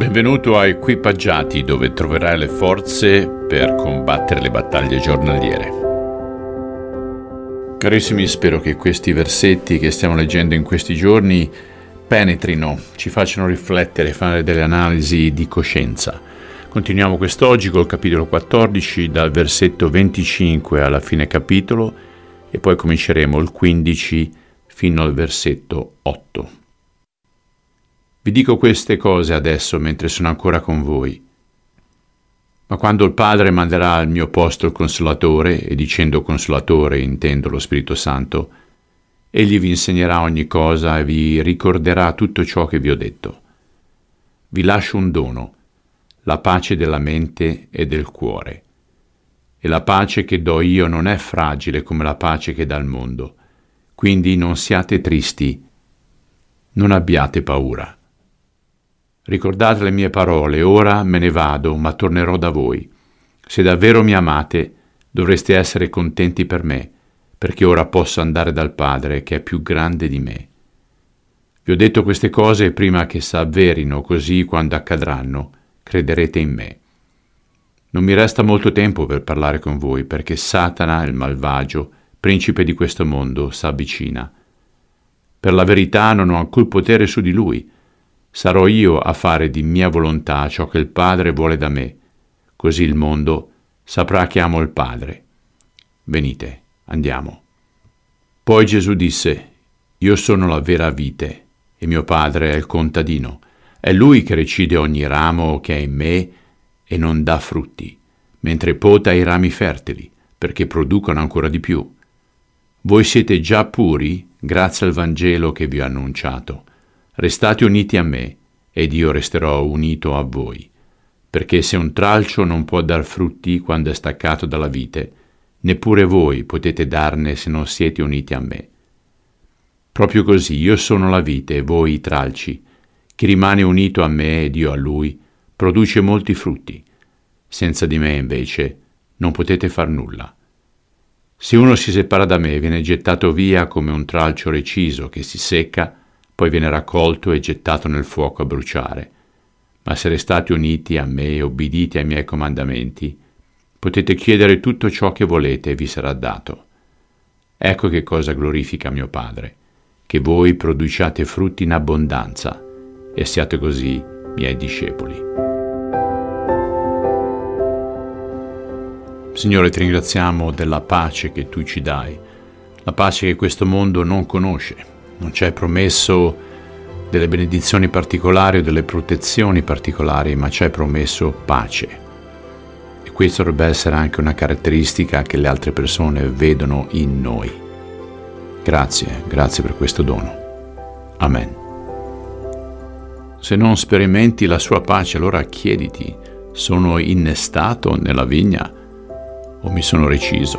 Benvenuto a Equipaggiati dove troverai le forze per combattere le battaglie giornaliere. Carissimi, spero che questi versetti che stiamo leggendo in questi giorni penetrino, ci facciano riflettere, fare delle analisi di coscienza. Continuiamo quest'oggi col capitolo 14 dal versetto 25 alla fine capitolo e poi cominceremo il 15 fino al versetto 8. Vi dico queste cose adesso mentre sono ancora con voi. Ma quando il Padre manderà al mio posto il Consolatore, e dicendo Consolatore intendo lo Spirito Santo, egli vi insegnerà ogni cosa e vi ricorderà tutto ciò che vi ho detto. Vi lascio un dono, la pace della mente e del cuore. E la pace che do io non è fragile come la pace che dà il mondo. Quindi non siate tristi, non abbiate paura. Ricordate le mie parole, ora me ne vado, ma tornerò da voi. Se davvero mi amate, dovreste essere contenti per me, perché ora posso andare dal Padre, che è più grande di me. Vi ho detto queste cose prima che s'avverino, così quando accadranno, crederete in me. Non mi resta molto tempo per parlare con voi, perché Satana, il malvagio, principe di questo mondo, s'avvicina. Per la verità non ho alcun potere su di lui, Sarò io a fare di mia volontà ciò che il Padre vuole da me, così il mondo saprà che amo il Padre. Venite, andiamo. Poi Gesù disse, Io sono la vera vite, e mio Padre è il contadino. È Lui che recide ogni ramo che è in me e non dà frutti, mentre pota i rami fertili, perché producono ancora di più. Voi siete già puri grazie al Vangelo che vi ho annunciato. Restate uniti a me, ed io resterò unito a voi, perché se un tralcio non può dar frutti quando è staccato dalla vite, neppure voi potete darne se non siete uniti a me. Proprio così io sono la vite e voi i tralci. Chi rimane unito a me ed io a lui produce molti frutti. Senza di me, invece, non potete far nulla. Se uno si separa da me, viene gettato via come un tralcio reciso che si secca poi viene raccolto e gettato nel fuoco a bruciare. Ma se restate uniti a me e obbedite ai miei comandamenti, potete chiedere tutto ciò che volete e vi sarà dato. Ecco che cosa glorifica mio Padre, che voi produciate frutti in abbondanza e siate così miei discepoli. Signore, ti ringraziamo della pace che tu ci dai, la pace che questo mondo non conosce non ci hai promesso delle benedizioni particolari o delle protezioni particolari, ma ci hai promesso pace. E questa dovrebbe essere anche una caratteristica che le altre persone vedono in noi. Grazie, grazie per questo dono. Amen. Se non sperimenti la sua pace, allora chiediti, sono innestato nella vigna o mi sono reciso?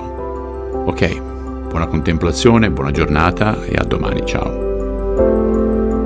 Ok, Buona contemplazione, buona giornata e a domani, ciao.